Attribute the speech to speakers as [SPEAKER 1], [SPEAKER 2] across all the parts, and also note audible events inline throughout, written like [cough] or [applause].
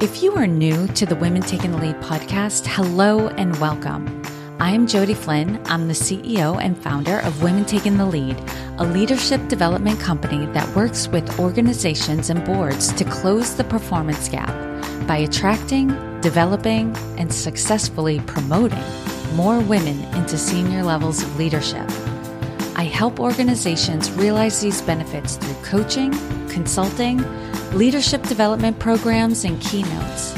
[SPEAKER 1] If you are new to the Women Taking the Lead podcast, hello and welcome. I am Jodi Flynn. I'm the CEO and founder of Women Taking the Lead, a leadership development company that works with organizations and boards to close the performance gap by attracting, developing, and successfully promoting more women into senior levels of leadership. I help organizations realize these benefits through coaching, consulting, leadership development programs, and keynotes.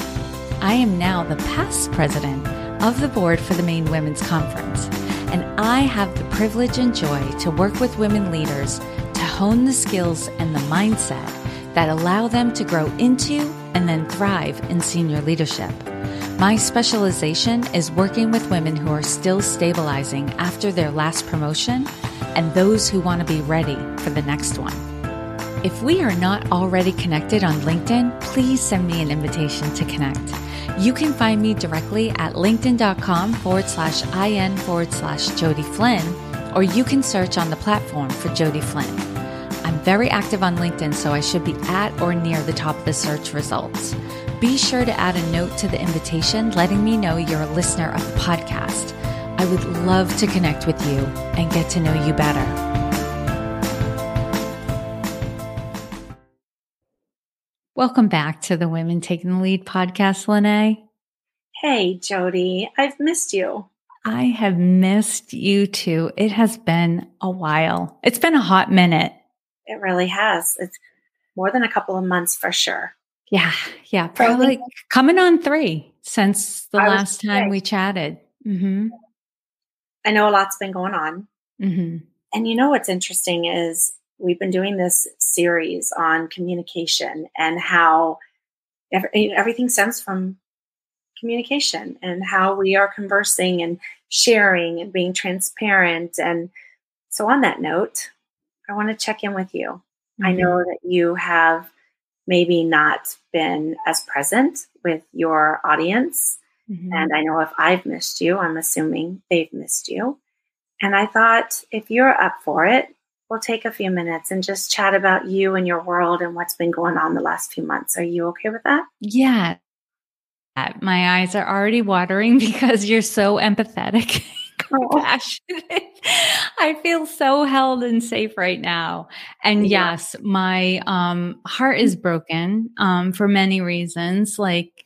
[SPEAKER 1] I am now the past president of the board for the Maine Women's Conference, and I have the privilege and joy to work with women leaders to hone the skills and the mindset that allow them to grow into and then thrive in senior leadership. My specialization is working with women who are still stabilizing after their last promotion and those who want to be ready for the next one. If we are not already connected on LinkedIn, please send me an invitation to connect. You can find me directly at linkedin.com forward slash in forward slash Jodi Flynn, or you can search on the platform for Jodi Flynn. I'm very active on LinkedIn, so I should be at or near the top of the search results. Be sure to add a note to the invitation letting me know you're a listener of the podcast. I would love to connect with you and get to know you better. Welcome back to the Women Taking the Lead podcast, Lynae.
[SPEAKER 2] Hey, Jodi, I've missed you.
[SPEAKER 1] I have missed you too. It has been a while. It's been a hot minute.
[SPEAKER 2] It really has. It's more than a couple of months for sure.
[SPEAKER 1] Yeah, yeah, probably coming on three since the I last time we chatted. Mm-hmm.
[SPEAKER 2] I know a lot's been going on. Mm-hmm. And you know what's interesting is we've been doing this series on communication and how every, everything stems from communication and how we are conversing and sharing and being transparent. And so, on that note, I want to check in with you. Mm-hmm. I know that you have maybe not been as present with your audience. Mm-hmm. And I know if I've missed you, I'm assuming they've missed you. And I thought if you're up for it, we'll take a few minutes and just chat about you and your world and what's been going on the last few months. Are you okay with that?
[SPEAKER 1] Yeah. My eyes are already watering [laughs] because you're so empathetic. compassionate. [laughs] I feel so held and safe right now. And yeah. yes, my um heart is broken um for many reasons like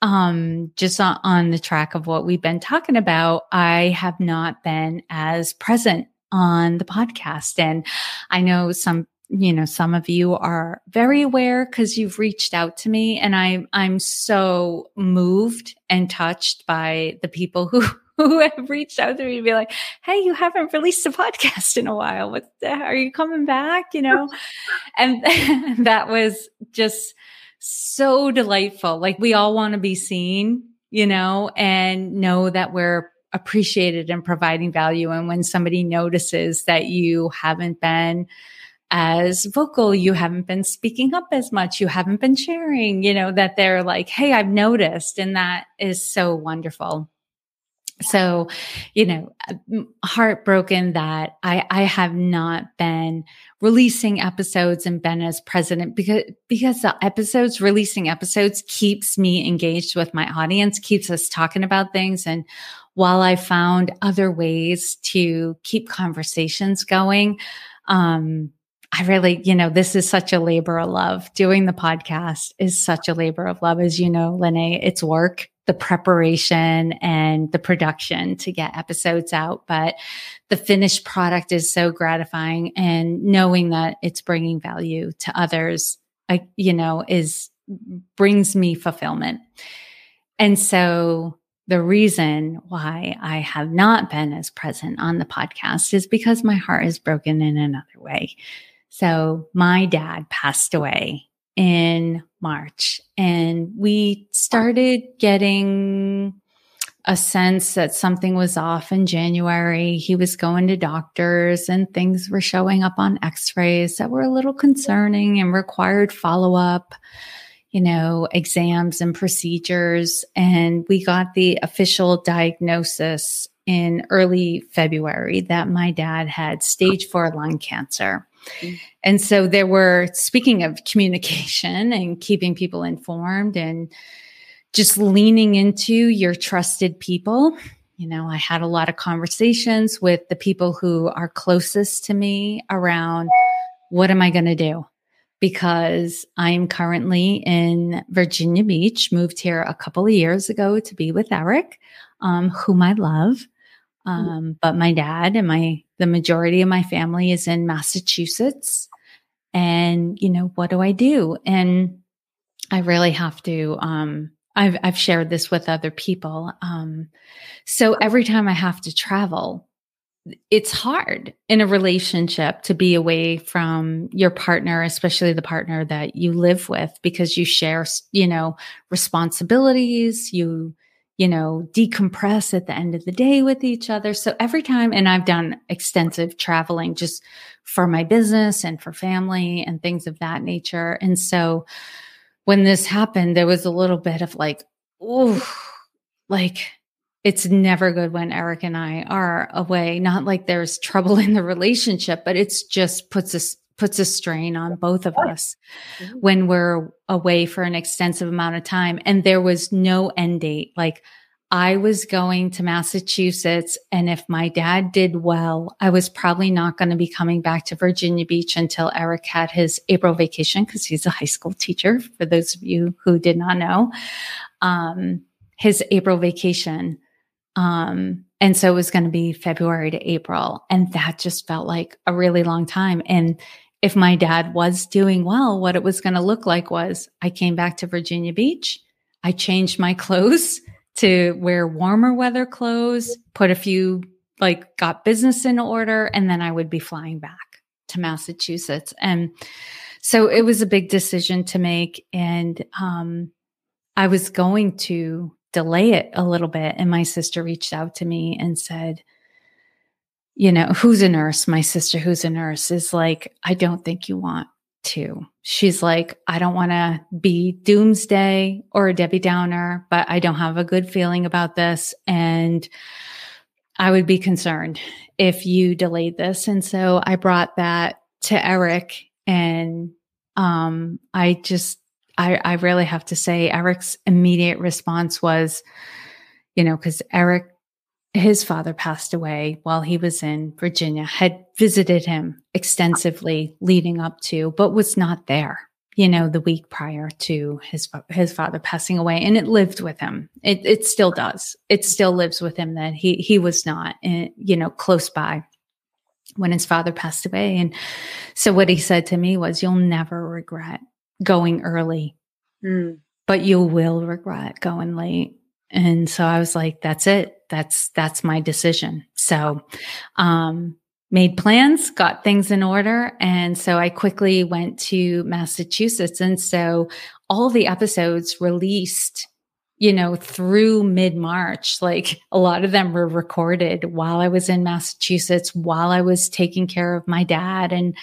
[SPEAKER 1] um just on, on the track of what we've been talking about, I have not been as present on the podcast. And I know some you know some of you are very aware because you've reached out to me and i i'm so moved and touched by the people who [laughs] who have reached out to me to be like hey you haven't released a podcast in a while. What the, are you coming back? You know? [laughs] And [laughs] that was just so delightful. Like we all want to be seen you know and know that we're appreciated and providing value. And when somebody notices that you haven't been as vocal, you haven't been speaking up as much, you haven't been sharing, you know, that they're like, Hey, I've noticed. And that is so wonderful. So, you know, heartbroken that I, I have not been releasing episodes and been as president because, because the episodes, releasing episodes keeps me engaged with my audience, keeps us talking about things. And while I found other ways to keep conversations going, um, I really, you know, this is such a labor of love. Doing the podcast is such a labor of love. As you know, Lynae, it's work, the preparation and the production to get episodes out. But the finished product is so gratifying and knowing that it's bringing value to others, I, you know, is brings me fulfillment. And so the reason why I have not been as present on the podcast is because my heart is broken in another way. So my dad passed away in March and we started getting a sense that something was off in January. He was going to doctors and things were showing up on x-rays that were a little concerning and required follow up you know, exams and procedures. And we got the official diagnosis in early February that my dad had stage four lung cancer. Mm-hmm. And so there were, speaking of communication [laughs] and keeping people informed and just leaning into your trusted people. You know, I had a lot of conversations with the people who are closest to me around what am I going to do? Because I'm currently in Virginia Beach, moved here a couple of years ago to be with Eric, um, whom I love. Mm. Um, but my dad and my, the majority of my family is in Massachusetts. And, you know, what do I do? And I really have to, um, I've, I've shared this with other people. Um, so every time I have to travel, it's hard in a relationship to be away from your partner, especially the partner that you live with, because you share, you know, responsibilities, you, you know, decompress at the end of the day with each other. So every time, and I've done extensive traveling just for my business and for family and things of that nature. And so when this happened, there was a little bit of like, oh, like, it's never good when Eric and I are away. Not like there's trouble [laughs] in the relationship, but it's just puts us puts a strain on both of us mm-hmm. when we're away for an extensive amount of time. And there was no end date. Like I was going to Massachusetts, and if my dad did well, I was probably not going to be coming back to Virginia Beach until Eric had his April vacation because he's a high school teacher. For those of you who did not know, um, his April vacation um, and so it was going to be February to April. And that just felt like a really long time. And if my dad was doing well, what it was going to look like was I came back to Virginia Beach. I changed my [laughs] clothes to wear warmer weather clothes, put a few, like, got business in order, and then I would be flying back to Massachusetts. And so it was a big decision to make. And um, I was going to delay it a little bit. And my sister reached out to me and said, you know, who's a nurse? My sister, who's a nurse, is like, I don't think you want to. She's like, I don't want to be doomsday or a Debbie Downer, but I don't have a good feeling about this. And I would be concerned if you delayed this. And so I brought that to Eric and um, I just I, I really have to say, Eric's immediate response was, you know, because Eric, his father passed away while he was in Virginia, had visited him extensively leading up to, but was not there, you know, the week prior to his his father passing away, and it lived with him. It it still does. It still lives with him that he he was not, eh, you know, close by when his father passed away. And so what he said to me was, "You'll never regret going early, mm. but you will regret going late. And so I was like, that's it. That's, that's my decision. So, um, made plans, got things in order. And so I quickly went to Massachusetts. And so all the episodes released, you know, through mid March, like a lot of them were recorded while I was in Massachusetts, while I was taking care of my dad and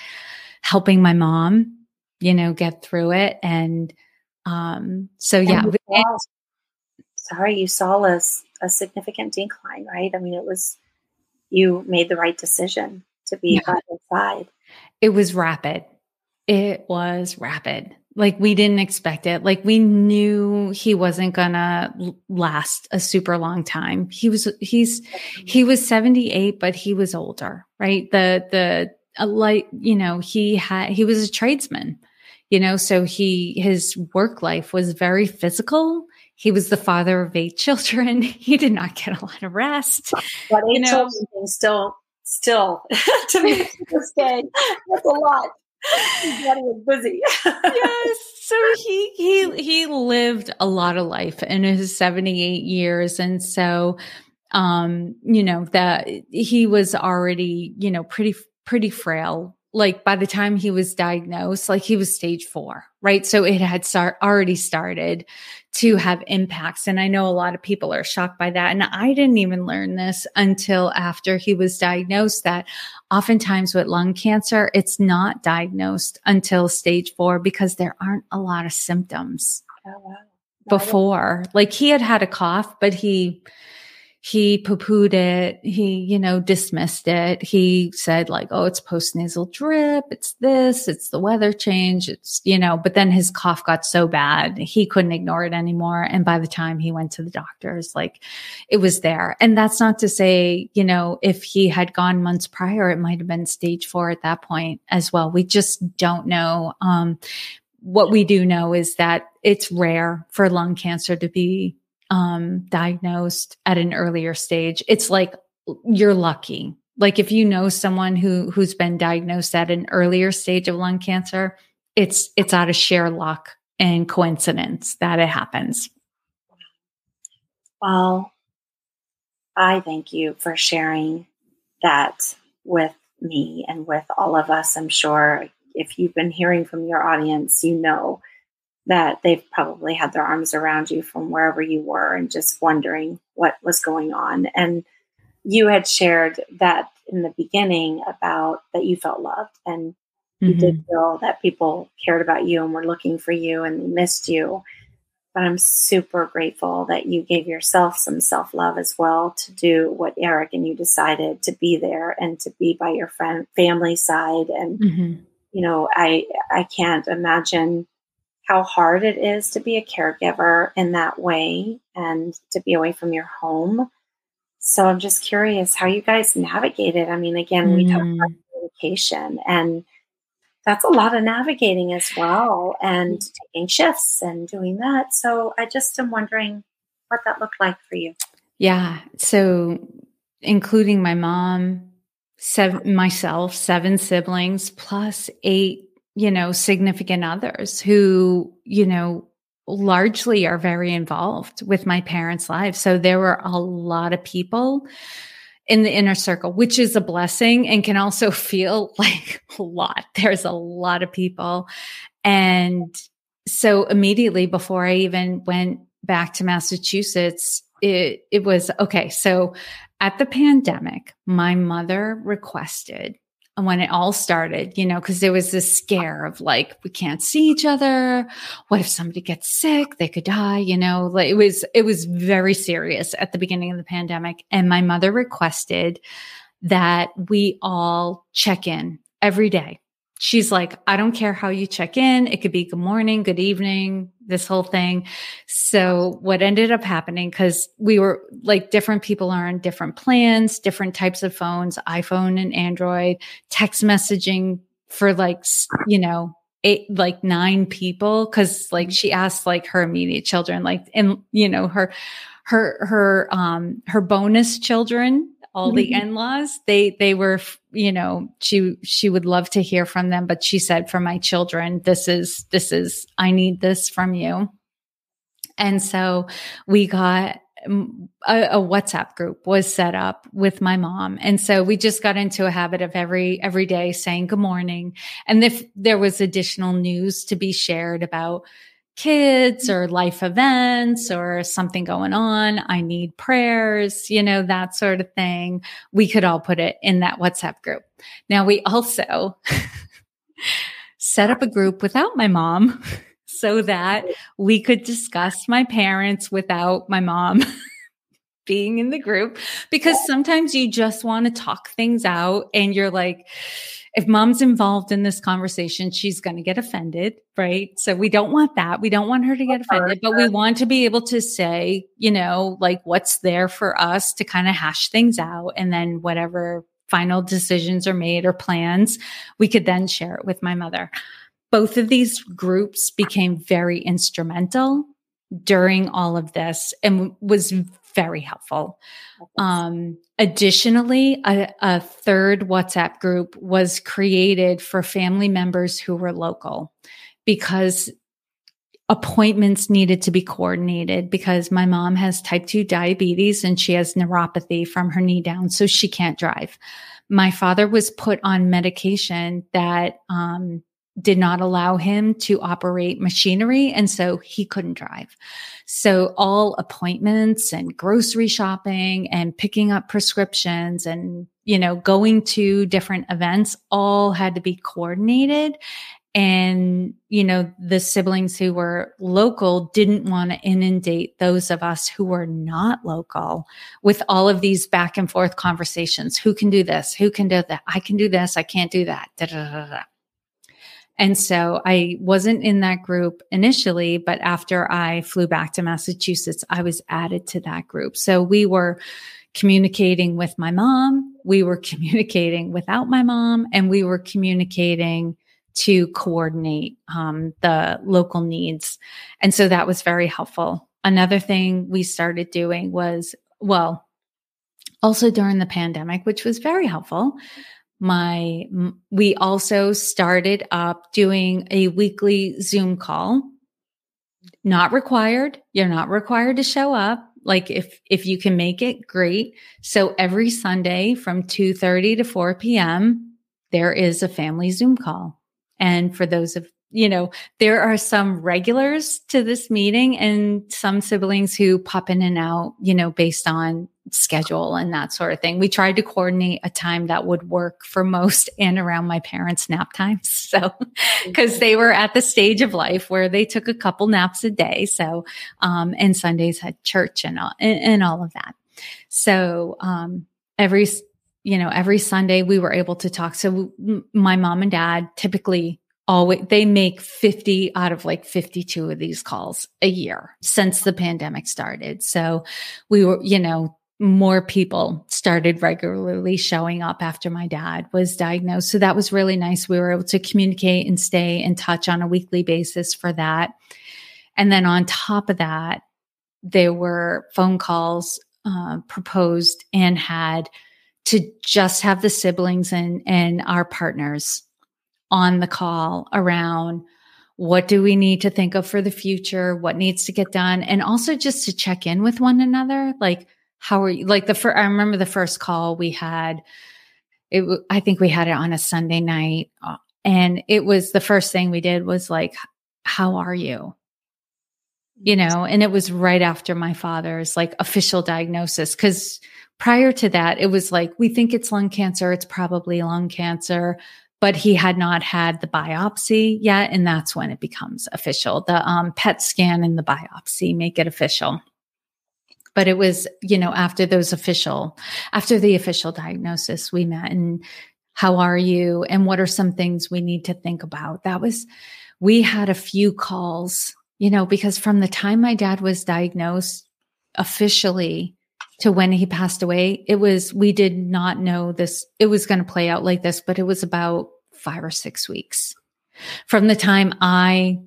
[SPEAKER 1] helping my mom you know, get through it. And um, so, yeah.
[SPEAKER 2] Saw, sorry, you saw a, a significant decline, right? I mean, it was, you made the right decision to be yeah. by his side.
[SPEAKER 1] It was rapid. It was rapid. Like we didn't expect it. Like we knew he wasn't gonna last a super long time. He was he's he was 78, but he was older, right? The the like you know he had he was a tradesman you know, so he, his work life was very physical. He was the father of eight [laughs] children. He did not get a lot of rest. [laughs]
[SPEAKER 2] But eight you know? children still, still [laughs] to me to this day, that's a lot. His body was busy.
[SPEAKER 1] yes. So he he he lived a lot of life in his 78 years. And so um, you know, that he was already, you know, pretty pretty frail like by the time he was diagnosed, like he was stage four, right? So it had start already started to have impacts. And I know a lot of people are shocked by that. And I didn't even learn this until after he was diagnosed that oftentimes with lung cancer, it's not diagnosed until stage four because there aren't a lot of symptoms oh, wow. before. Like he had had a cough, but he, he poo-pooed it. He, you know, dismissed it. He said like, Oh, it's postnasal drip. It's this, it's the weather change. It's, you know, but then his cough got so bad. He couldn't ignore it anymore. And by the time he went to the doctors, like it was there. And that's not to say, you know, if he had gone months prior, it might have been stage four at that point as well. We just don't know. Um, what we do know is that it's rare for lung cancer to be um, diagnosed at an earlier stage, it's like you're lucky. Like if you know someone who who's been diagnosed at an earlier stage of lung cancer, it's it's out of sheer luck and coincidence that it happens.
[SPEAKER 2] Well, I thank you for sharing that with me and with all of us. I'm sure if you've been hearing from your audience, you know that they've probably had their arms around you from wherever you were and just wondering what was going on. And you had shared that in the beginning about that you felt loved and you mm-hmm. did feel that people cared about you and were looking for you and missed you. But I'm super grateful that you gave yourself some self love as well to do what Eric and you decided to be there and to be by your friend family side. And mm-hmm. you know, I I can't imagine how hard it is to be a caregiver in that way and to be away from your home. So I'm just curious how you guys navigate it. I mean, again, mm. we talk about mm. communication and that's a lot of navigating as well and mm. taking shifts and doing that. So I just am wondering what that looked like for you.
[SPEAKER 1] Yeah. So including my mom, seven, myself, seven siblings, plus eight you know, significant others who, you know, largely are very involved with my parents' lives. So there were a lot of people in the inner circle, which is a blessing and can also [laughs] feel like a lot. There's a lot of people. And so immediately before I even went back to Massachusetts, it, it was okay. So at the pandemic, my mother requested when it all started, you know, because there was this scare of like, we can't see each other. What if somebody gets sick? They could die, you know, like it was, it was very serious at the beginning of the pandemic. And my mother requested that we all check in every day she's like, I don't care how you check in. It could be good morning, good evening, this whole thing. So what ended up happening, cause we were like different people are on different plans, different types of phones, iPhone and Android, text messaging for like, you know, eight, like nine people. Cause like she asked like her immediate children, like, and you know, her, her, her, um, her bonus children all the mm-hmm. in-laws they they were you know she she would love to hear from them but she said for my children this is this is i need this from you and so we got um, a, a, WhatsApp group was set up with my mom. And so we just got into a habit of every, every day saying good morning. And if there was additional news to be shared about kids or life events or something going on. I need prayers, you know, that sort of thing. We could all put it in that WhatsApp group. Now we also [laughs] set up a group without my mom [laughs] so that we could discuss my parents without my mom [laughs] being in the group because sometimes you just want to talk things out and you're like, if mom's involved in this conversation, she's going to get offended, right? So we don't want that. We don't want her to get offended, but we want to be able to say, you know, like what's there for us to kind of hash things out. And then whatever final decisions are made or plans, we could then share it with my mother. Both of these groups became very instrumental during all of this and was very helpful. Um, additionally, a, a third WhatsApp group was created for family members who were local because appointments needed to be coordinated because my mom has type 2 diabetes and she has neuropathy from her knee down, so she can't drive. My father was put on medication that um, did not allow him to operate machinery. And so he couldn't drive. So all appointments and grocery shopping and picking up prescriptions and, you know, going to different events all had to be coordinated. And, you know, the siblings who were local didn't want to inundate those of us who were not local with all of these back and forth conversations. Who can do this? Who can do that? I can do this. I can't do that. Da, da, da, and so I wasn't in that group initially, but after I flew back to Massachusetts, I was added to that group. So we were communicating with my mom, we were [laughs] communicating without my mom, and we were communicating to coordinate um, the local needs. And so that was very helpful. Another thing we started doing was, well, also during the pandemic, which was very helpful. My, we also started up doing a weekly Zoom call. Not required. You're not required to show up. Like if, if you can make it, great. So every Sunday from 2 30 to 4 p.m., there is a family Zoom call. And for those of you know, there are some regulars to this meeting and some siblings who pop in and out, you know, based on schedule and that sort of thing. We tried to coordinate a time that would work for most [laughs] and around my parents' nap times. [laughs] So, because they were at the stage of life where they took a couple naps a day. So, um, and Sundays had church and all, and, and all of that. So, um, every you know, every Sunday we were able to talk. So my mom and dad typically always they make 50 out of like 52 of these calls a year since the pandemic started. So we were you know more people started regularly showing up after my dad was diagnosed. So that was really nice. We were able to communicate and stay in touch on a weekly basis for that. And then on top of that there were phone calls uh, proposed and had to just have the siblings and and our partners on the call around what do we need to think of for the future, what needs to get done, and also just to check in with one another. Like, how are you? Like the first, I remember the first call we had. It, I think we had it on a Sunday night, uh, and it was the first thing we did was like, "How are you?" You know, and it was right after my father's like official diagnosis because prior to that, it was like, we think it's lung cancer. It's probably lung cancer but he had not had the biopsy yet. And that's when it becomes official. The um, PET scan and the biopsy make it official. But it was, you know, after those official, after the official diagnosis, we met and how are you? And what are some things we need to think about? That was, we had a few calls, you know, because from the time my dad was diagnosed officially, to when he passed away, it was, we did not know this, it was going to play out like this, but it was about five or six weeks from the time I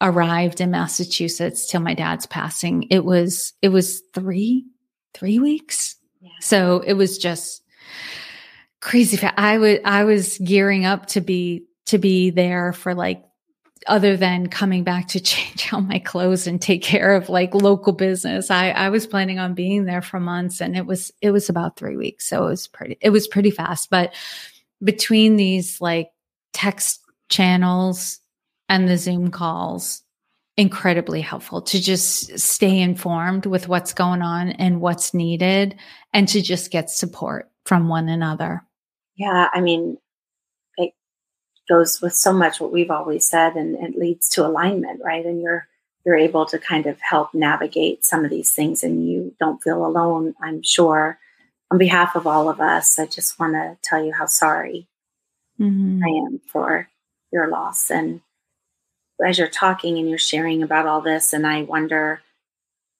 [SPEAKER 1] arrived in Massachusetts till my dad's passing. It was, it was three, three weeks. Yeah. So it was just crazy. I was, I was gearing up to be, to be there for like other than coming back to [laughs] change out my clothes and take care of like local business. I, I was planning on being there for months and it was, it was about three weeks. So it was pretty, it was pretty fast. But between these like text channels and the Zoom calls, incredibly helpful to just stay informed with what's going on and what's needed and to just get support from one another.
[SPEAKER 2] Yeah. I mean, goes with so much what we've always said and it leads to alignment right? And you're you're able to kind of help navigate some of these things and you don't feel alone i'm sure. On behalf of all of us i just want to tell you how sorry mm-hmm. i am for your loss. And as you're talking and you're sharing about all this and i wonder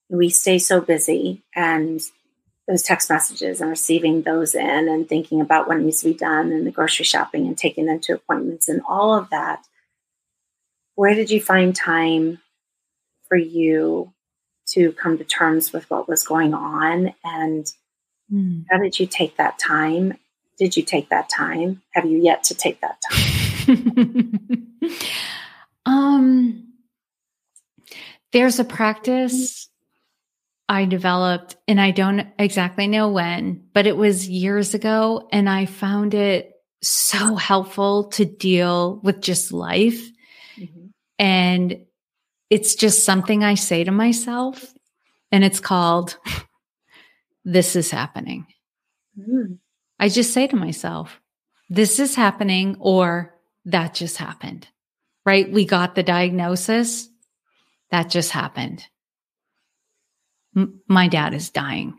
[SPEAKER 2] we stay so busy and those text messages and receiving those in and thinking about what needs to be done and the grocery shopping and taking them to appointments and all of that where did you find time for you to come to terms with what was going on? And mm. how did you take that time? Did you take that time? Have you yet to take that time? [laughs]
[SPEAKER 1] Um there's a practice I developed, and I don't exactly know when, but it was years ago. And I found it so helpful to deal with just life. Mm-hmm. And it's just something I say to myself, and it's called, This is happening. Mm. I just say to myself, This is happening, or that just happened. right? We got the diagnosis. That just happened. My dad is dying.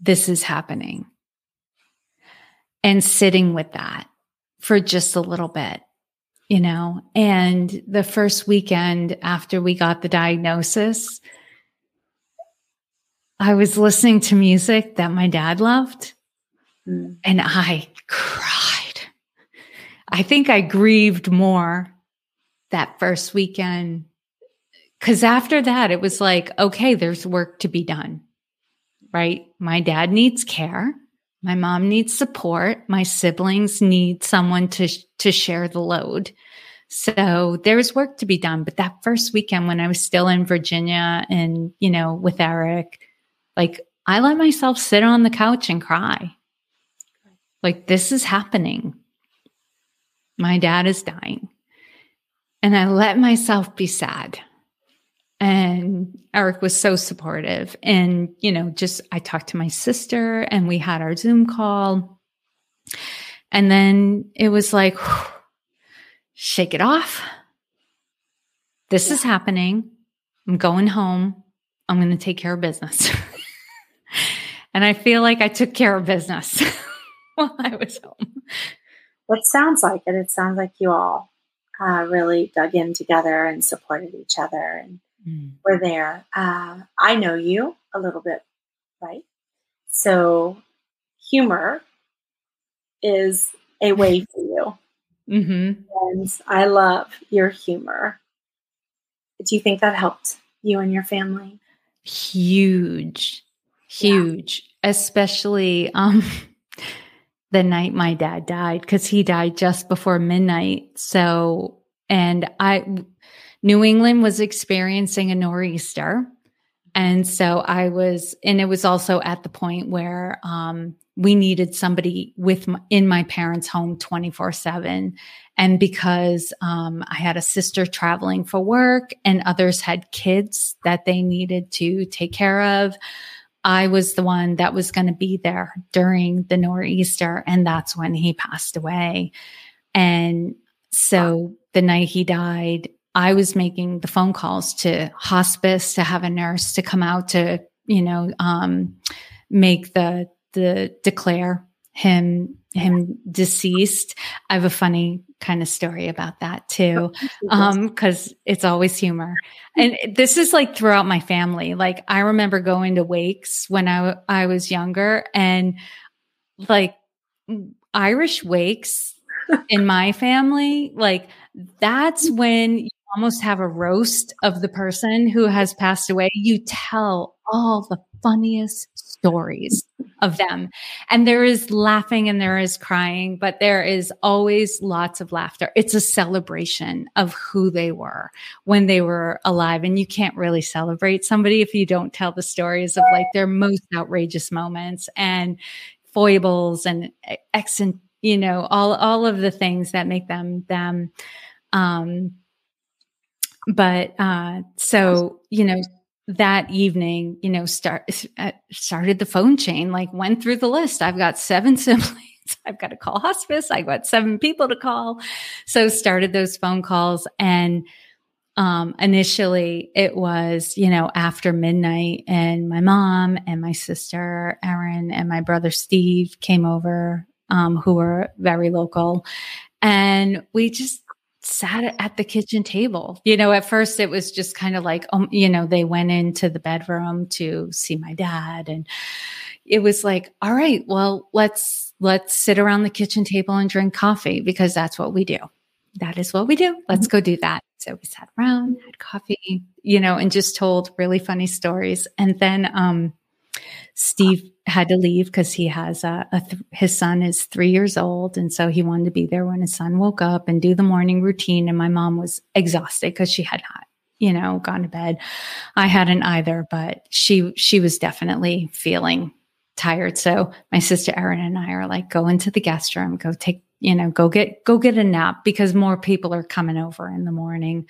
[SPEAKER 1] This is happening. And sitting with that for just a little bit, you know. And the first weekend after we got the diagnosis, I was listening to music that my dad loved mm. and I cried. I think I grieved more that first weekend because after that, it was like, okay, there's work to be done, right? My dad needs care. My mom needs support. My siblings need someone to, to share the load. So there's work to be done. But that first weekend when I was still in Virginia and, you know, with Eric, like I let myself sit on the couch and cry. Like this is happening. My dad is dying. And I let myself be sad. And Eric was so supportive. And, you know, just I talked to my sister and we had our Zoom call. And then it was like, whew, shake it off. This is happening. I'm going home. I'm going to take care of business. [laughs] and I feel like I took care of business [laughs] while I was home.
[SPEAKER 2] It sounds like it. It sounds like you all uh, really dug in together and supported each other and mm. were there. Uh, I know you a little bit, right? So humor is a way [laughs] for you. Mm-hmm. And I love your humor. Do you think that helped you and your family?
[SPEAKER 1] Huge, huge, yeah. especially um, [laughs] the night my dad died because he died just before midnight. So, and I, New England was experiencing a nor'easter. And so I was, and it was also at the point where um, we needed somebody with my, in my parents' home 24 7. And because um, I had a sister traveling for work and others had kids that they needed to take care of, I was the one that was going to be there during the nor'easter. And that's when he passed away. And so the night he died, I was making the phone calls to hospice to have a nurse to come out to, you know, um, make the, the declare him, him deceased. I have a funny kind of story about that too. Um, cause it's always humor. And this is like throughout my family. Like I remember going to wakes when I, I was younger and like Irish wakes in my family, like that's when almost have a roast of the person who has passed away. You tell all the funniest stories of them. And there is laughing and there is crying, but there is always lots of laughter. It's a celebration of who they were when they were alive. And you can't really celebrate somebody if you don't tell the stories of like their most outrageous moments and foibles and accent, you know, all, all of the things that make them them. Um, but uh, so you know that evening, you know, start uh, started the phone chain, like went through the list. I've got seven [laughs] siblings. I've got to call hospice. I got seven people to call. So started those phone calls and um, initially it was, you know, after midnight and my mom and my sister, Erin and my brother Steve came over, um, who were very local. And we just sat at the kitchen table. You know, at first it was just kind of like, um, you know, they went into the bedroom to see my dad and it was like, all right, well, let's let's sit around the kitchen table and drink coffee because that's what we do. That is what we do. Let's mm-hmm. go do that. So we sat around, had coffee, you know, and just told really funny stories. And then um Steve had to leave because he has a, a th- his son is three years old, and so he wanted to be there when his son woke up and do the morning routine. And my mom was exhausted because she had not, you know, gone to bed. I hadn't either, but she she was definitely feeling tired. So my sister Erin and I are like, go into the guest room, go take you know go get go get a nap because more people are coming over in the morning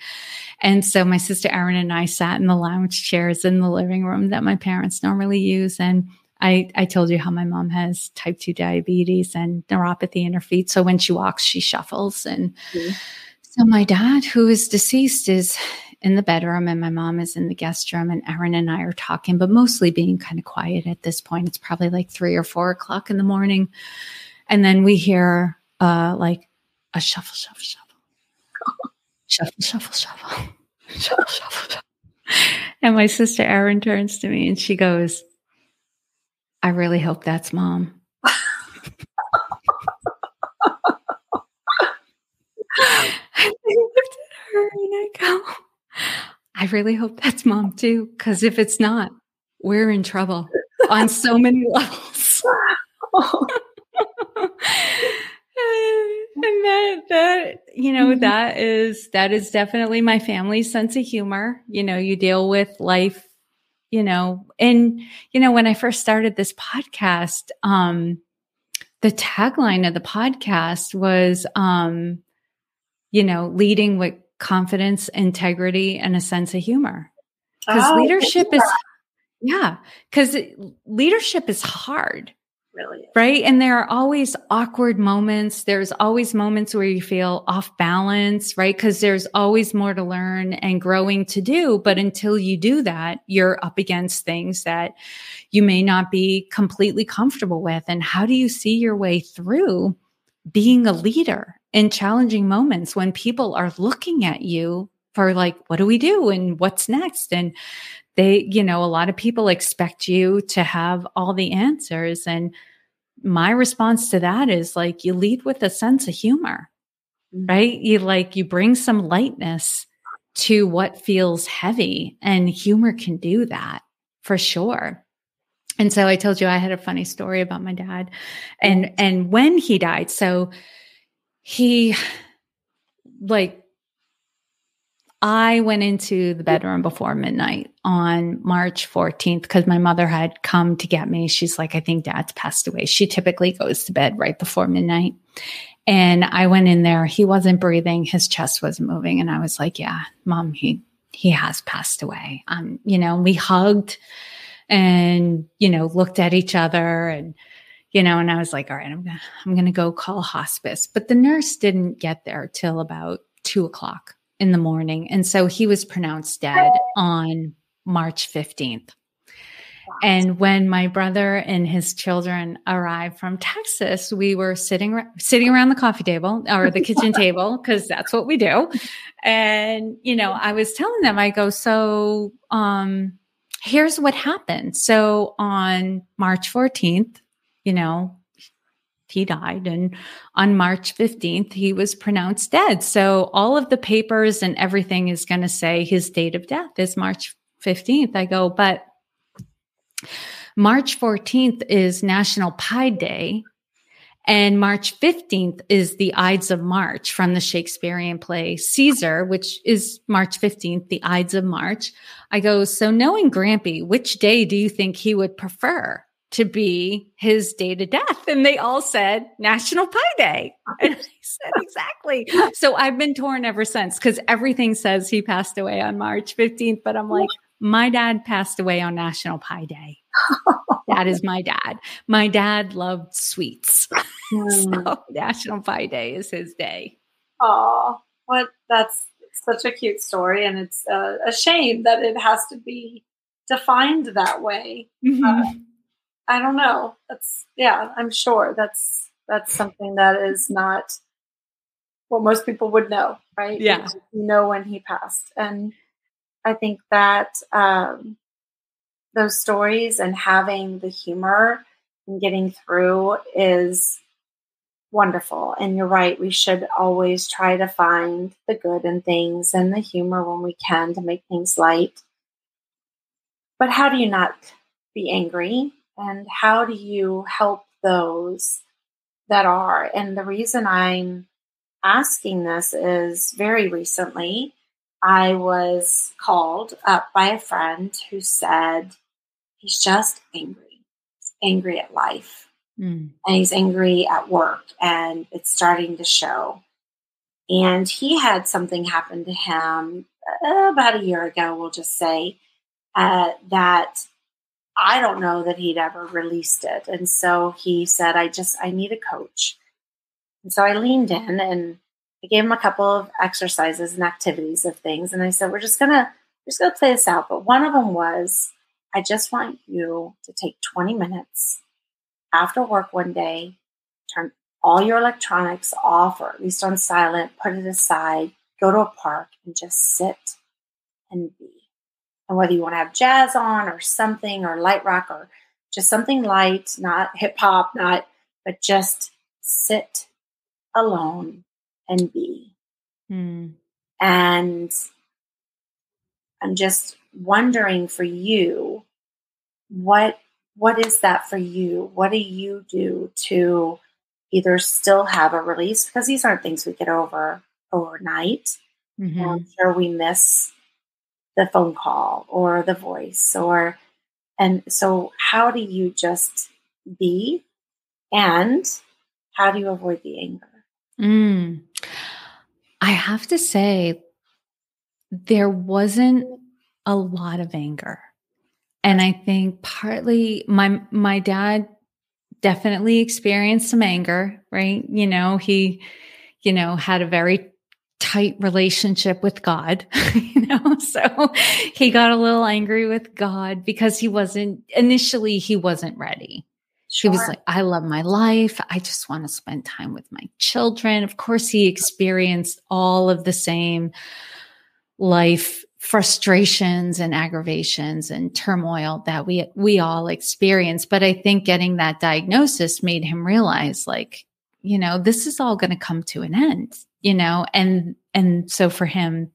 [SPEAKER 1] and so my sister erin and i sat in the lounge chairs in the living room that my parents normally use and I, I told you how my mom has type 2 diabetes and neuropathy in her feet. So when she walks, she shuffles. And mm-hmm. So my dad, who is deceased, is in the bedroom and my mom is in the guest room and Erin and I are talking, but mostly being kind of quiet at this point. It's probably like three or four o'clock in the morning. And then we hear uh like a shuffle, shuffle, shuffle. shuffle, shuffle, shuffle. [laughs] shuffle, shuffle, shuffle. And my sister Erin turns to me and she goes, I really hope that's mom. [laughs] I looked at her and I go, I really hope that's mom too. Cause if it's not, we're in trouble on so many [laughs] levels. And that that you know mm-hmm. that is that is definitely my family's sense of humor you know you deal with life you know and you know when i first started this podcast um the tagline of the podcast was um you know leading with confidence, integrity, and a sense of humor. Because oh, leadership is, yeah, because leadership is hard.
[SPEAKER 2] Really
[SPEAKER 1] right. And there are always awkward moments. There's always moments where you feel off balance, right? Because there's always more to learn and growing to do. But until you do that, you're up against things that you may not be completely comfortable with. And how do you see your way through being a leader in challenging moments when people are looking at you for like, what do we do? And what's next? And they, you know, a lot of people expect you to have all the answers. And my response to that is like, you lead with a sense of humor, mm-hmm. right? You like, you bring some lightness to what feels heavy and humor can do that for sure. And so I told you I had a funny story about my dad and, and when he died. So he like I went into the bedroom before midnight on March 14th because my mother had come to get me. She's like, I think dad's passed away. She typically goes to bed right before midnight. And I went in there. He wasn't breathing. His chest wasn't moving. And I was like, yeah, mom, he, he has passed away. Um, you know, we hugged and, you know, looked at each other and, you know, and I was like, all right, I'm gonna, I'm gonna go call hospice. But the nurse didn't get there till about two o'clock in the morning. And so he was pronounced dead on March 15th. And when my brother and his children arrived from Texas, we were sitting sitting around the coffee table or the kitchen [laughs] table because that's what we do. And you know, I was telling them, I go, so um, here's what happened. So on March 14th, you know, he died. And on March 15th, he was pronounced dead. So all of the papers and everything is going to say his date of death is March 15th. I go, but March 14th is National Pie Day. And March 15th is the Ides of March from the Shakespearean play Caesar, which is March 15th, the Ides of March. I go, so knowing Grampy, which day do you think he would prefer? To be his day to death. And they all said National Pie Day. And I [laughs] said, exactly. So I've been torn ever since because everything says he passed away on March 15th. But I'm like, my dad passed away on National Pie Day. that is my dad. My dad loved sweets. [laughs] So National Pie Day is his day.
[SPEAKER 2] Oh, what that's such a cute story. And it's uh, a shame that it has to be defined that way. Mm-hmm. Uh, I don't know. That's yeah, I'm sure that's that's something that is not what most people would know, right?
[SPEAKER 1] Yeah,
[SPEAKER 2] you know when he passed, and I think that um, those stories and having the humor and getting through is wonderful. And you're right, we should always try to find the good in things and the humor when we can to make things light. But how do you not be angry and how do you help those that are? And the reason I'm asking this is very recently I was called up by a friend who said he's just angry. He's angry at life. Mm. And he's angry at work and it's starting to show. And he had something happen to him uh, about a year ago, we'll just say, uh, that I don't know that he'd ever released it. And so he said, I just, I need a coach. And so I leaned in and I gave him a couple of exercises and activities of things, and I said, "We're just gonna we're just gonna play this out." But one of them was, I just want you to take 20 minutes after work one day, turn all your electronics off or at least on silent, put it aside, go to a park and just sit and be. And whether you want to have jazz on or something or light rock or just something light, not hip hop, not, but just sit alone and be. Mm. And I'm just wondering for you, what what is that for you? What do you do to either still have a release because these aren't things we get over overnight. Mm-hmm. I'm sure we miss the phone call or the voice or and so how do you just be and how do you avoid the anger?
[SPEAKER 1] Mm. I have to say there wasn't a lot of anger. And I think partly my my dad definitely experienced some anger, right? You know, he, you know, had a very tight relationship with God, [laughs] you know, so he got a little angry with God because he wasn't, initially, he wasn't ready. Sure. He was like, I love my life. I just want to spend time with my children. Of course, he experienced all of the same life frustrations and aggravations and turmoil that we we all experience but i think getting that diagnosis made him realize like you know this is all going to come to an end you know and and so for him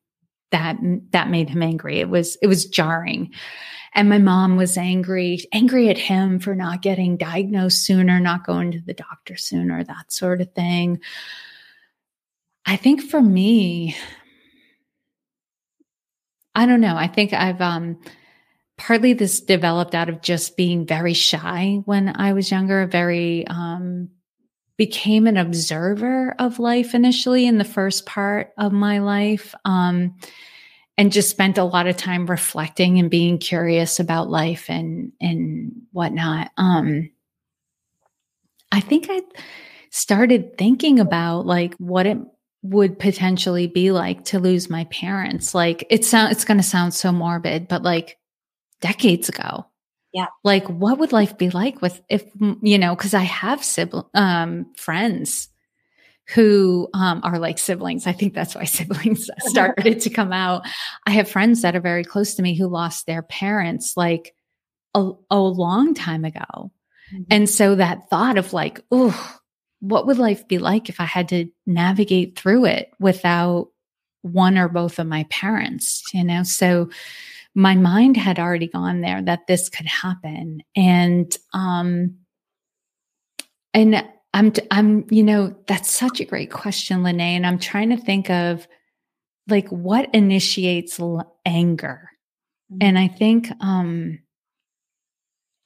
[SPEAKER 1] that that made him angry. It was it was jarring. And my mom was angry angry at him for not getting diagnosed sooner not going to the doctor sooner that sort of thing. I think for me I don't know. I think I've um partly this developed out of just being very shy when I was younger, very um became an observer of life initially in the first part of my life. Um and just spent a lot of time reflecting and being curious about life and and whatnot. Um I think I started thinking about like what it would potentially be like to lose my parents. Like it sound it's going to sound so morbid, but like decades ago.
[SPEAKER 2] Yeah.
[SPEAKER 1] Like what would life be like with if you know, cuz I have sibling um friends who um, are like siblings. I think that's why [laughs] siblings [laughs] started to come out. I have friends that are very close to me who lost their parents like a, a long time ago. Mm-hmm. And so that thought of like, oh, what would life be like if I had to navigate through it without one or both of my parents, you know? So my mind had already gone there that this could happen. And, um, and I'm, I'm, you know, that's such a great question, Lynae. And I'm trying to think of like what initiates l- anger. Mm-hmm. And I think, um,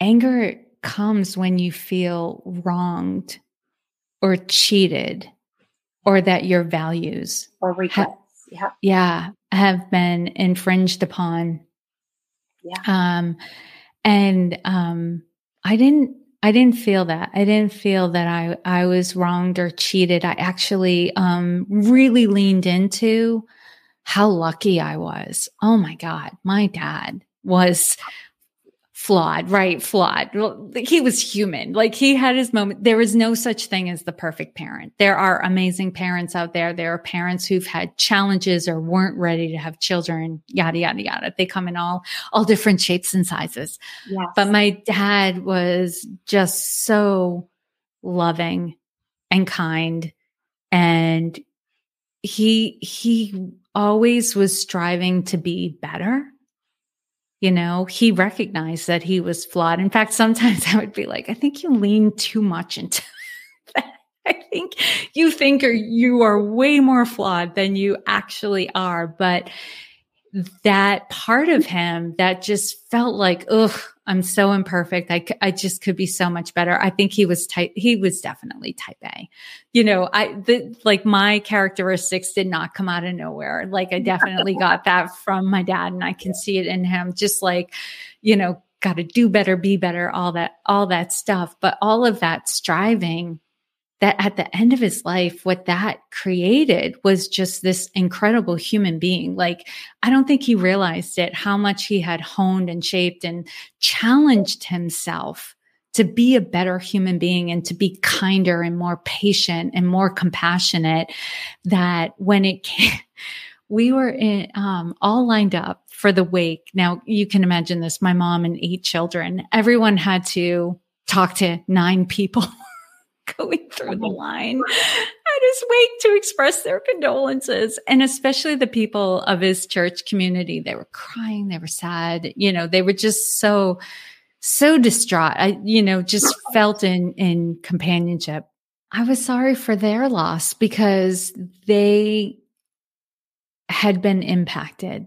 [SPEAKER 1] anger comes when you feel wronged or cheated or that your values
[SPEAKER 2] or regrets
[SPEAKER 1] ha- yeah. yeah have been infringed upon
[SPEAKER 2] yeah.
[SPEAKER 1] Um and um i didn't i didn't feel that. I didn't feel that i i was wronged or cheated. I actually um really leaned into how lucky i was. Oh my god my dad was flawed, right? Flawed. Well, he was human. Like he had his moment. There is no such thing as the perfect parent. There are amazing parents out there. There are parents who've had challenges or weren't ready to have children, yada, yada, yada. They come in all, all different shapes and sizes.
[SPEAKER 2] Yes.
[SPEAKER 1] But my dad was just so loving and kind. And he, he always was striving to be better you know, he recognized that he was flawed. In fact, sometimes [laughs] I would be like, I think you lean too much into [laughs] that. I think you think or you are way more flawed than you actually are. But that part of him that just felt like, ugh, I'm so imperfect. I, I just could be so much better. I think he was type, he was definitely type A. You know, I, the, like my characteristics did not come out of nowhere. Like I definitely [laughs] got that from my dad and I can see it in him, just like, you know, got to do better, be better, all that, all that stuff. But all of that striving that at the end of his life, what that created was just this incredible human being. Like, I don't think he realized it, how much he had honed and shaped and challenged himself to be a better human being and to be kinder and more patient and more compassionate. That when it came, [laughs] we were in, um, all lined up for the wake. Now, you can imagine this my mom and eight children, everyone had to talk to nine people. [laughs] [laughs] going through the line at his wake to express their condolences. And especially the people of his church community. They were crying, they were sad, you know, they were just so, so distraught. I, you know, just [laughs] felt in, in companionship. I was sorry for their loss because they had been impacted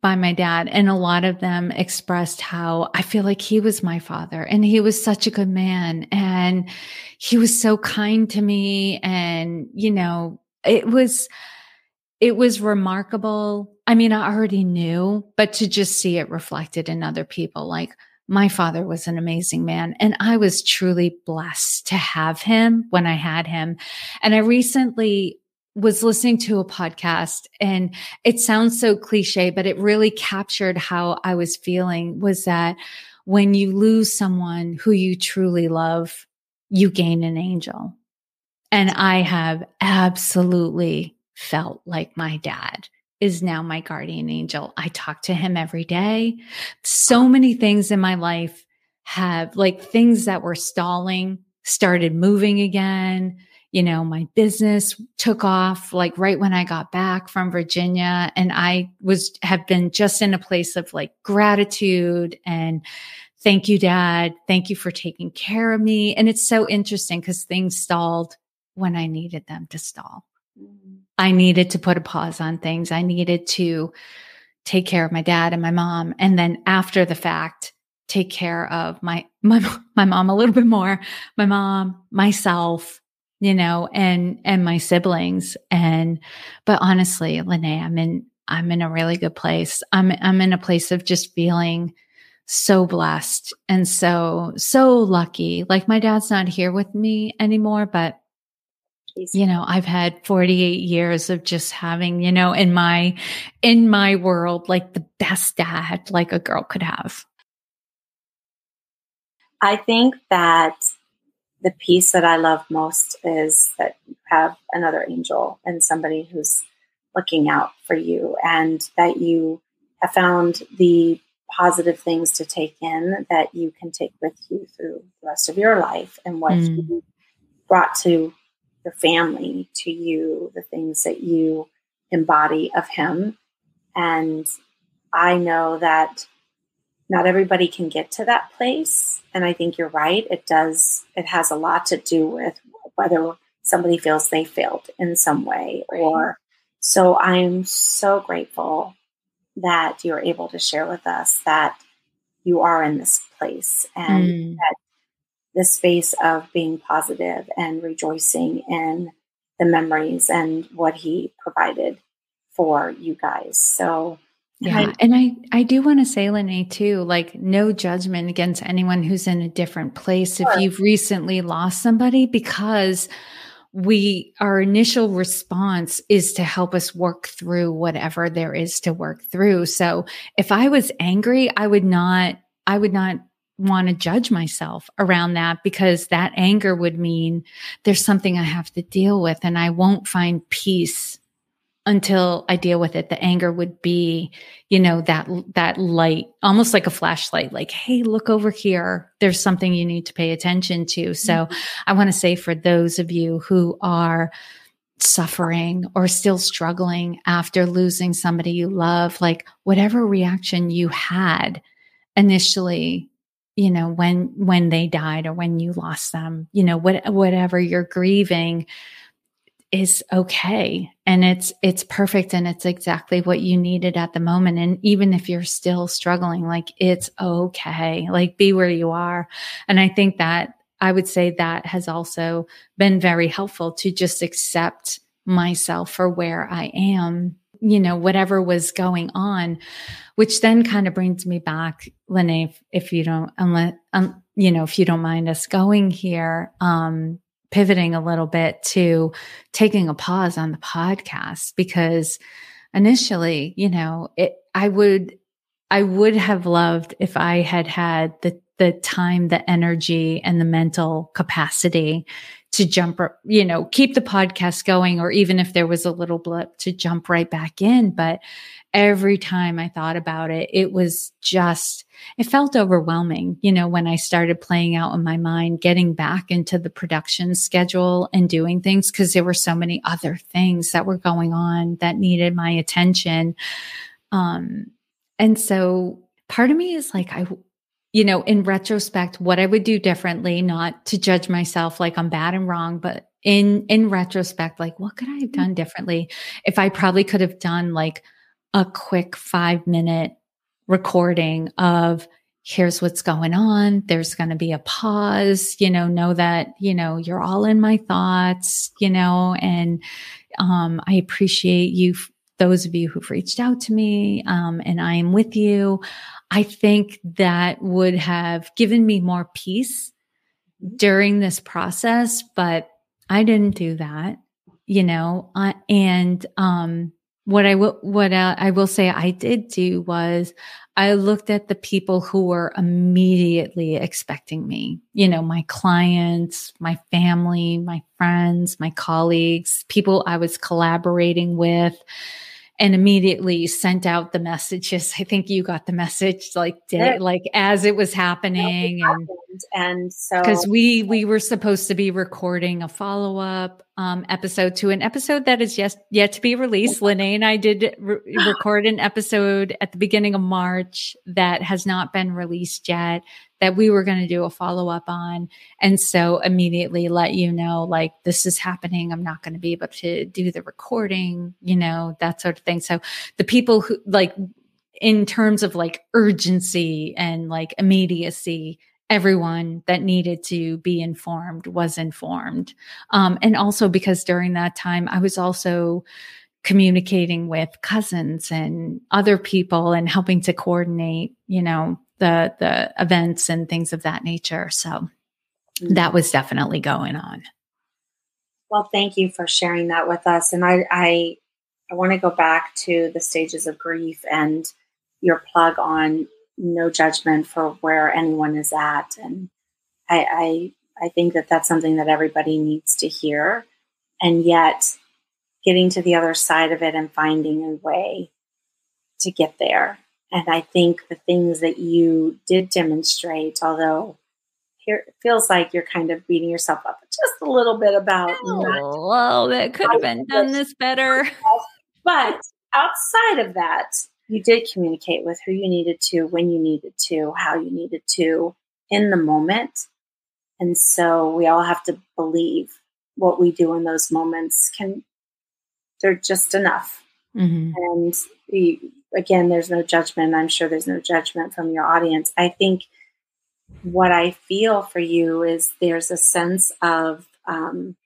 [SPEAKER 1] by my dad. And a lot of them expressed how I feel like he was my father and he was such a good man and he was so kind to me. And, you know, it was, it was remarkable. I mean, I already knew, but to just see it reflected in other people, like my father was an amazing man and I was truly blessed to have him when I had him. And I recently was listening to a podcast and it sounds so cliche, but it really captured how I was feeling was that when you lose someone who you truly love, you gain an angel. And I have absolutely felt like my dad is now my guardian angel. I talk to him every day. So many things in my life have like things that were stalling started moving again you know, my business took off like right when I got back from Virginia. And I was, have been just in a place of like gratitude and thank you, dad. Thank you for taking care of me. And it's so interesting because things stalled when I needed them to stall. Mm-hmm. I needed to put a pause on things. I needed to take care of my dad and my mom. And then after the fact, take care of my, [laughs] my, my mom a little bit more, my mom, myself, you know, and, and my siblings. And, but honestly, Lynae, I'm in, I'm in a really good place. I'm, I'm in a place of just feeling so blessed and so, so lucky. Like my dad's not here with me anymore, but you know, I've had 48 years of just having, you know, in my, in my world, like the best dad like a girl could have.
[SPEAKER 2] I think that the piece that I love most is that you have another angel and somebody who's looking out for you, and that you have found the positive things to take in that you can take with you through the rest of your life and what mm. you brought to your family, to you, the things that you embody of him. And I know that not everybody can get to that place. And I think you're right. It does, it has a lot to do with whether somebody feels they failed in some way or so I'm so grateful that you're able to share with us that you are in this place and mm. that the space of being positive and rejoicing in the memories and what he provided for you guys. So
[SPEAKER 1] yeah. And I, I do want to say, Lynae, too, like no judgment against anyone who's in a different place sure. if you've recently lost somebody, because we, our initial response is to help us work through whatever there is to work through. So if I was angry, I would not, I would not want to judge myself around that because that anger would mean there's something I have to deal with and I won't find peace until I deal with it. The anger would be, you know, that, that light, almost like a flashlight, like, Hey, look over here. There's something you need to pay attention to. So mm-hmm. I want to say for those of you who are suffering or still struggling after losing somebody you love, like whatever reaction you had initially, you know, when, when they died or when you lost them, you know, what, whatever you're grieving, is okay. And it's it's perfect and it's exactly what you needed at the moment. And even if you're still struggling like it's okay. Like be where you are. And i think that i would say that has also been very helpful to just accept myself for where i am you know whatever was going on which then kind of brings me back Lynae if, if you don't unless um, you know if you don't mind us going here um pivoting a little bit to taking a pause on the podcast because initially, you know, it, I would, I would have loved if I had had the, the time, the energy and the mental capacity to jump, you know, keep the podcast going, or even if there was a little blip to jump right back in. But every time I thought about it, it was just, it felt overwhelming, you know, when I started playing out in my mind, getting back into the production schedule and doing things because there were so many other things that were going on that needed my attention. Um, and so part of me is like, I, you know, in retrospect, what I would do differently, not to judge myself like I'm bad and wrong, but in, in retrospect, like what could I have done differently? If I probably could have done like a quick five minute recording of here's what's going on. There's going to be a pause, you know, know that, you know, you're all in my thoughts, you know, and, um, I appreciate you, those of you who've reached out to me, um, and I am with you. I think that would have given me more peace during this process, but I didn't do that, you know, uh, and, um, what I will, what uh, I will say I did do was I looked at the people who were immediately expecting me, you know, my clients, my family, my friends, my colleagues, people I was collaborating with, and immediately sent out the messages. I think you got the message like day, like as it was happening, and
[SPEAKER 2] and so
[SPEAKER 1] because we [laughs] we were supposed to be recording a follow up um, episode to an episode that is yet yet to be released. Lynae and I did re- record an episode at the beginning of March that has not been released yet that we were going to do a follow up on. And so immediately let you know, like, this is happening. I'm not going to be able to do the recording, you know, that sort of thing. So the people who, like, in terms of like urgency and like immediacy, everyone that needed to be informed was informed. Um, and also because during that time, I was also communicating with cousins and other people and helping to coordinate, you know, the the events and things of that nature. So mm-hmm. that was definitely going on.
[SPEAKER 2] Well, thank you for sharing that with us. And I I, I want to go back to the stages of grief and your plug on no judgment for where anyone is at. And I, I I think that that's something that everybody needs to hear. And yet, getting to the other side of it and finding a way to get there and I think the things that you did demonstrate, although here it feels like you're kind of beating yourself up just a little bit about
[SPEAKER 1] oh, well, that could have been done this better. [laughs]
[SPEAKER 2] But outside of that, you did communicate with who you needed to, when you needed to, how you needed to in the moment. And so we all have to believe what we do in those moments can they're just enough. Mm-hmm. And we, again, there's no judgment. I'm sure there's no judgment from your audience. I think what I feel for you is there's a sense of um,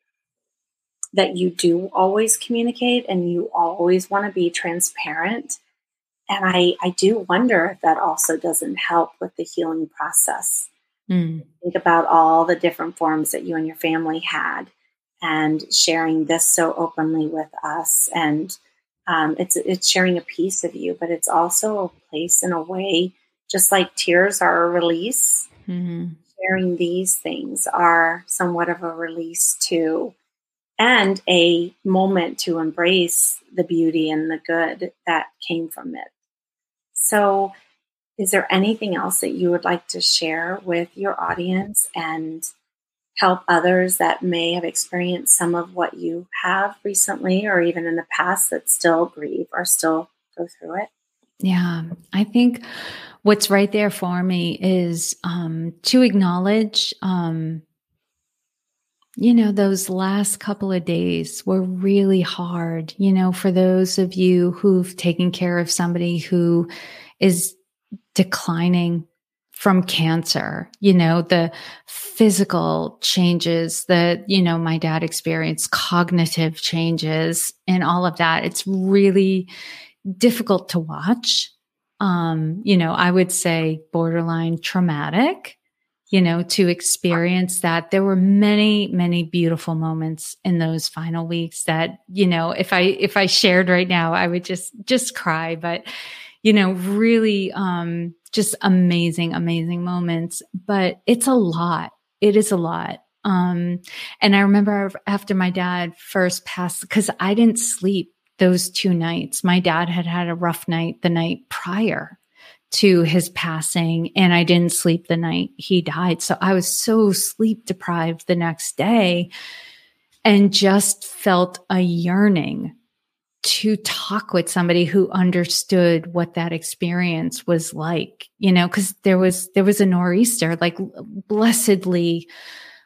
[SPEAKER 2] that you do always communicate and you always want to be transparent. And I, I do wonder if that also doesn't help with the healing process. Mm. Think about all the different forms that you and your family had and sharing this so openly with us and um, it's it's sharing a piece of you, but it's also a place in a way, just like tears are a release. Mm-hmm. Sharing these things are somewhat of a release too, and a moment to embrace the beauty and the good that came from it. So, is there anything else that you would like to share with your audience and help others that may have experienced some of what you have recently or even in the past that still grieve or still go through it?
[SPEAKER 1] Yeah, I think what's right there for me is um, to acknowledge, um, you know, those last couple of days were really hard. You know, for those of you who've taken care of somebody who is declining from cancer, you know, the physical changes that, you know, my dad experienced, cognitive changes and all of that. It's really difficult to watch. Um, you know, I would say borderline traumatic. You know, to experience that. There were many, many beautiful moments in those final weeks that, you know, if I, if I shared right now, I would just, just cry. But, you know, really, um, just amazing, amazing moments. But it's a lot. It is a lot. Um, and I remember after my dad first passed, because I didn't sleep those two nights. My dad had had a rough night the night prior to his passing, and I didn't sleep the night he died. So I was so sleep deprived the next day and just felt a yearning to talk with somebody who understood what that experience was like you know because there was there was a nor'easter like blessedly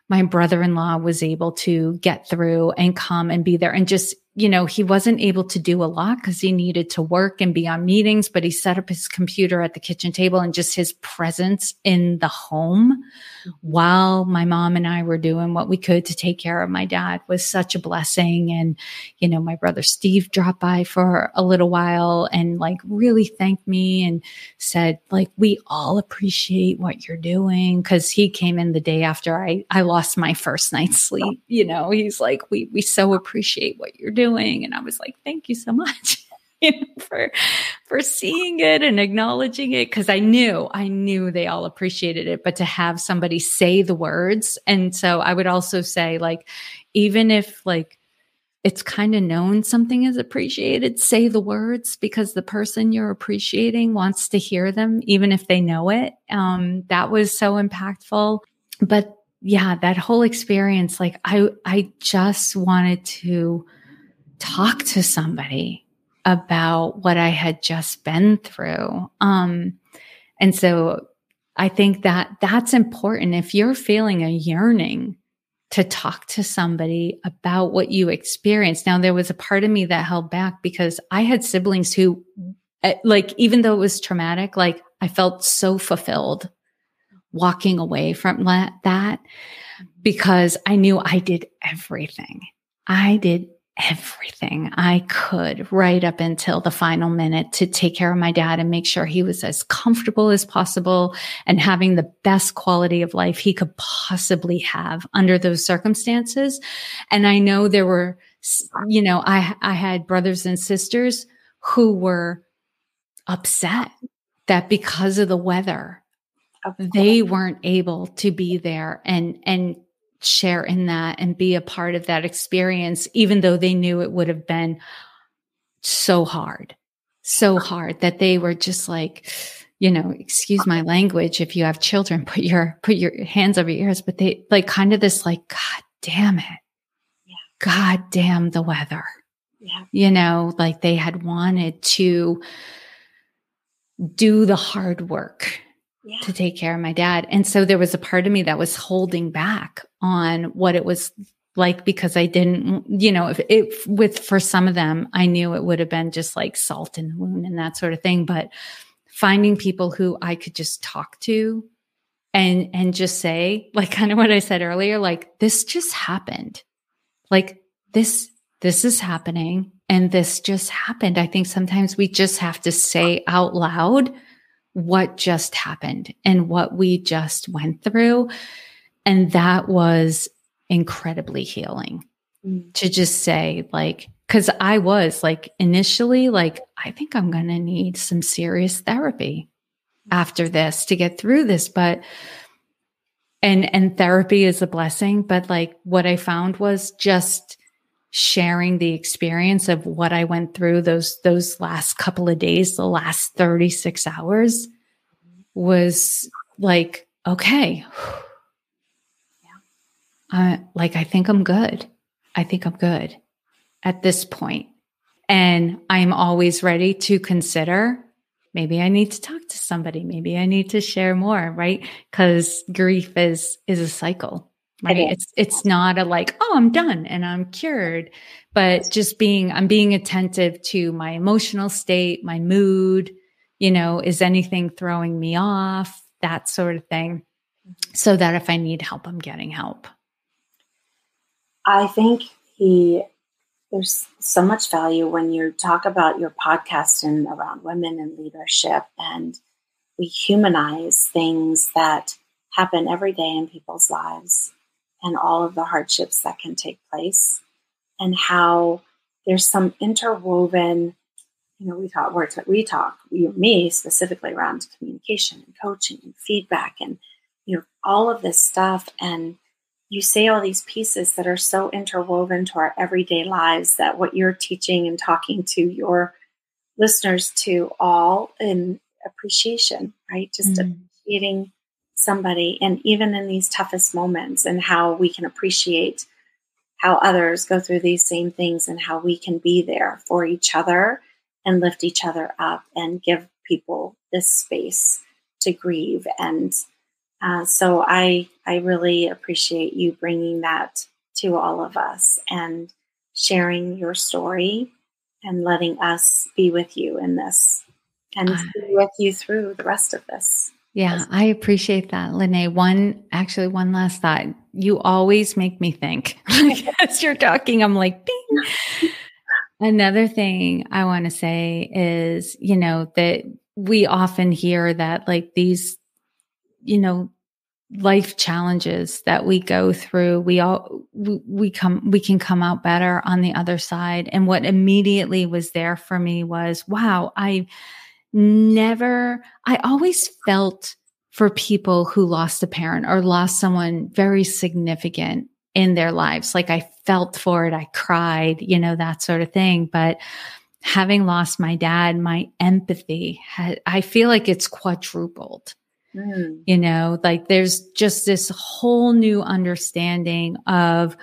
[SPEAKER 1] my brother-in-law was able to get through and come and be there and just you know, he wasn't able to do a lot because he needed to work and be on meetings, but he set up his computer at the kitchen table and just his presence in the home mm-hmm. while my mom and I were doing what we could to take care of my dad was such a blessing. And, you know, my brother Steve dropped by for a little while and like really thanked me and said, like, we all appreciate what you're doing. Cause he came in the day after I, I lost my first night's sleep. You know, he's like, we, we so appreciate what you're doing doing. And I was like, thank you so much. [laughs] you know, for for seeing it and acknowledging it because I knew I knew they all appreciated it but to have somebody say the words and so I would also say like even if like it's kind of known something is appreciated say the words because the person you're appreciating wants to hear them even if they know it um that was so impactful but yeah that whole experience like I I just wanted to talk to somebody about what I had just been through. Um, and so I think that that's important. If you're feeling a yearning to talk to somebody about what you experienced. Now, there was a part of me that held back because I had siblings who, eh, like, even though it was traumatic, like I felt so fulfilled walking away from that because I knew I did everything. I did everything I could right up until the final minute to take care of my dad and make sure he was as comfortable as possible and having the best quality of life he could possibly have under those circumstances. And I know there were, you know, I, I had brothers and sisters who were upset that because of the weather, they weren't able to be there and, and share in that and be a part of that experience, even though they knew it would have been so hard, so hard that they were just like, you know, excuse my language. If you have children, put your, put your hands over your ears, but they like kind of this like, God damn it. Yeah. God damn the weather. Yeah. You know, like they had wanted to do the hard work to take care of my dad. And so there was a part of me that was holding back on what it was like because I didn't, you know, if it with for some of them, I knew it would have been just like salt in the wound and that sort of thing. But finding people who I could just talk to and and just say, [laughs] like kind of what I said earlier, like this just happened. Like this, this is happening and this just happened. I think sometimes we just have to say out loud what just happened and what we just went through. And that was incredibly healing mm. to just say, like, because I was like initially, like, I think I'm going to need some serious therapy after this to get through this. But, and, and therapy is a blessing. But like what I found was just, sharing the experience of what I went through those those last couple of days, the last 36 hours was like, okay. Yeah. [sighs] Uh, like I think I'm good. I think I'm good at this point. And I'm always ready to consider maybe I need to talk to somebody. Maybe I need to share more, right? Because grief is is a cycle right. It's it's not a like oh i'm done and i'm cured but just being i'm being attentive to my emotional state my mood you know is anything throwing me off? That sort of thing. Mm-hmm. so that if i need help i'm getting help.
[SPEAKER 2] I think he there's so much value when you talk about your podcast and around women and leadership and we humanize things that happen every day in people's lives and all of the hardships that can take place and how there's some interwoven you know we talk we talk, we talk you, me specifically around communication and coaching and feedback and you know all of this stuff and you say all these pieces that are so interwoven to our everyday lives that what you're teaching and talking to your listeners to all in appreciation right just mm. appreciating somebody and even in these toughest moments and how we can appreciate how others go through these same things and how we can be there for each other and lift each other up and give people this space to grieve and uh, so I I really appreciate you bringing that to all of us and sharing your story and letting us be with you in this and be with you through the rest of this.
[SPEAKER 1] Yeah, I appreciate that, Lynae. One, actually, one last thought. You always make me think. [laughs] As you're talking, I'm like, ding. Another thing I want to say is, you know, that we often hear that like these, you know, life challenges that we go through, we all, we, we come, we can come out better on the other side. And what immediately was there for me was, wow, I, never, I always felt for people who lost a parent or lost someone very significant in their lives. Like I felt for it, I cried, you know, that sort of thing. But having lost my dad, my empathy, had, I feel like it's quadrupled. Mm. You know, like there's just this whole new understanding of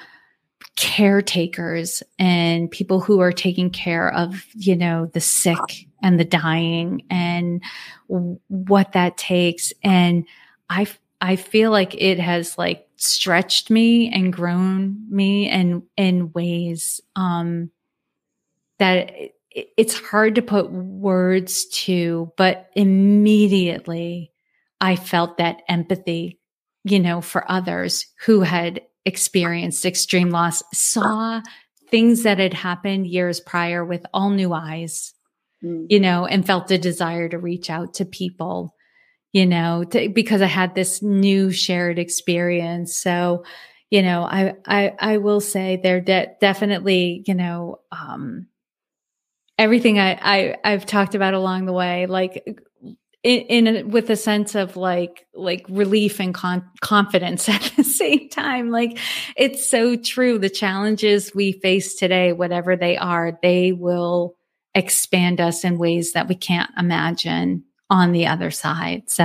[SPEAKER 1] caretakers and people who are taking care of, you know, the sick and the dying and what that takes. And I, I feel like it has like stretched me and grown me in, in ways, um, that it, it's hard to put words to, but immediately I felt that empathy, you know, for others who had experienced extreme loss, saw things that had happened years prior with all new eyes, mm. you know, and felt a desire to reach out to people, you know, to, because I had this new shared experience. So, you know, I, I, I will say they're de- definitely, you know, um, everything I, I, I've talked about along the way, like in, in a, with a sense of like like relief and con- confidence [laughs] at the same time like it's so true the challenges we face today whatever they are they will expand us in ways that we can't imagine on the other side. So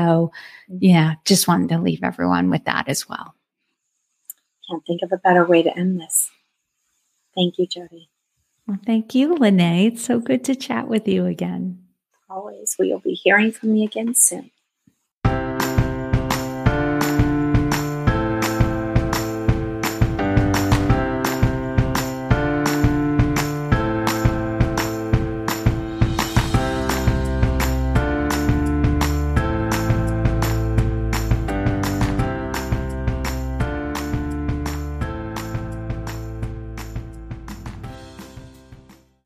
[SPEAKER 1] mm-hmm. yeah just wanted to leave everyone with that as well.
[SPEAKER 2] Can't think of a better way to end this. Thank you Jodi.
[SPEAKER 1] Well thank you Lynae. It's so good to chat with you again.
[SPEAKER 2] Always. We will be hearing from you again soon.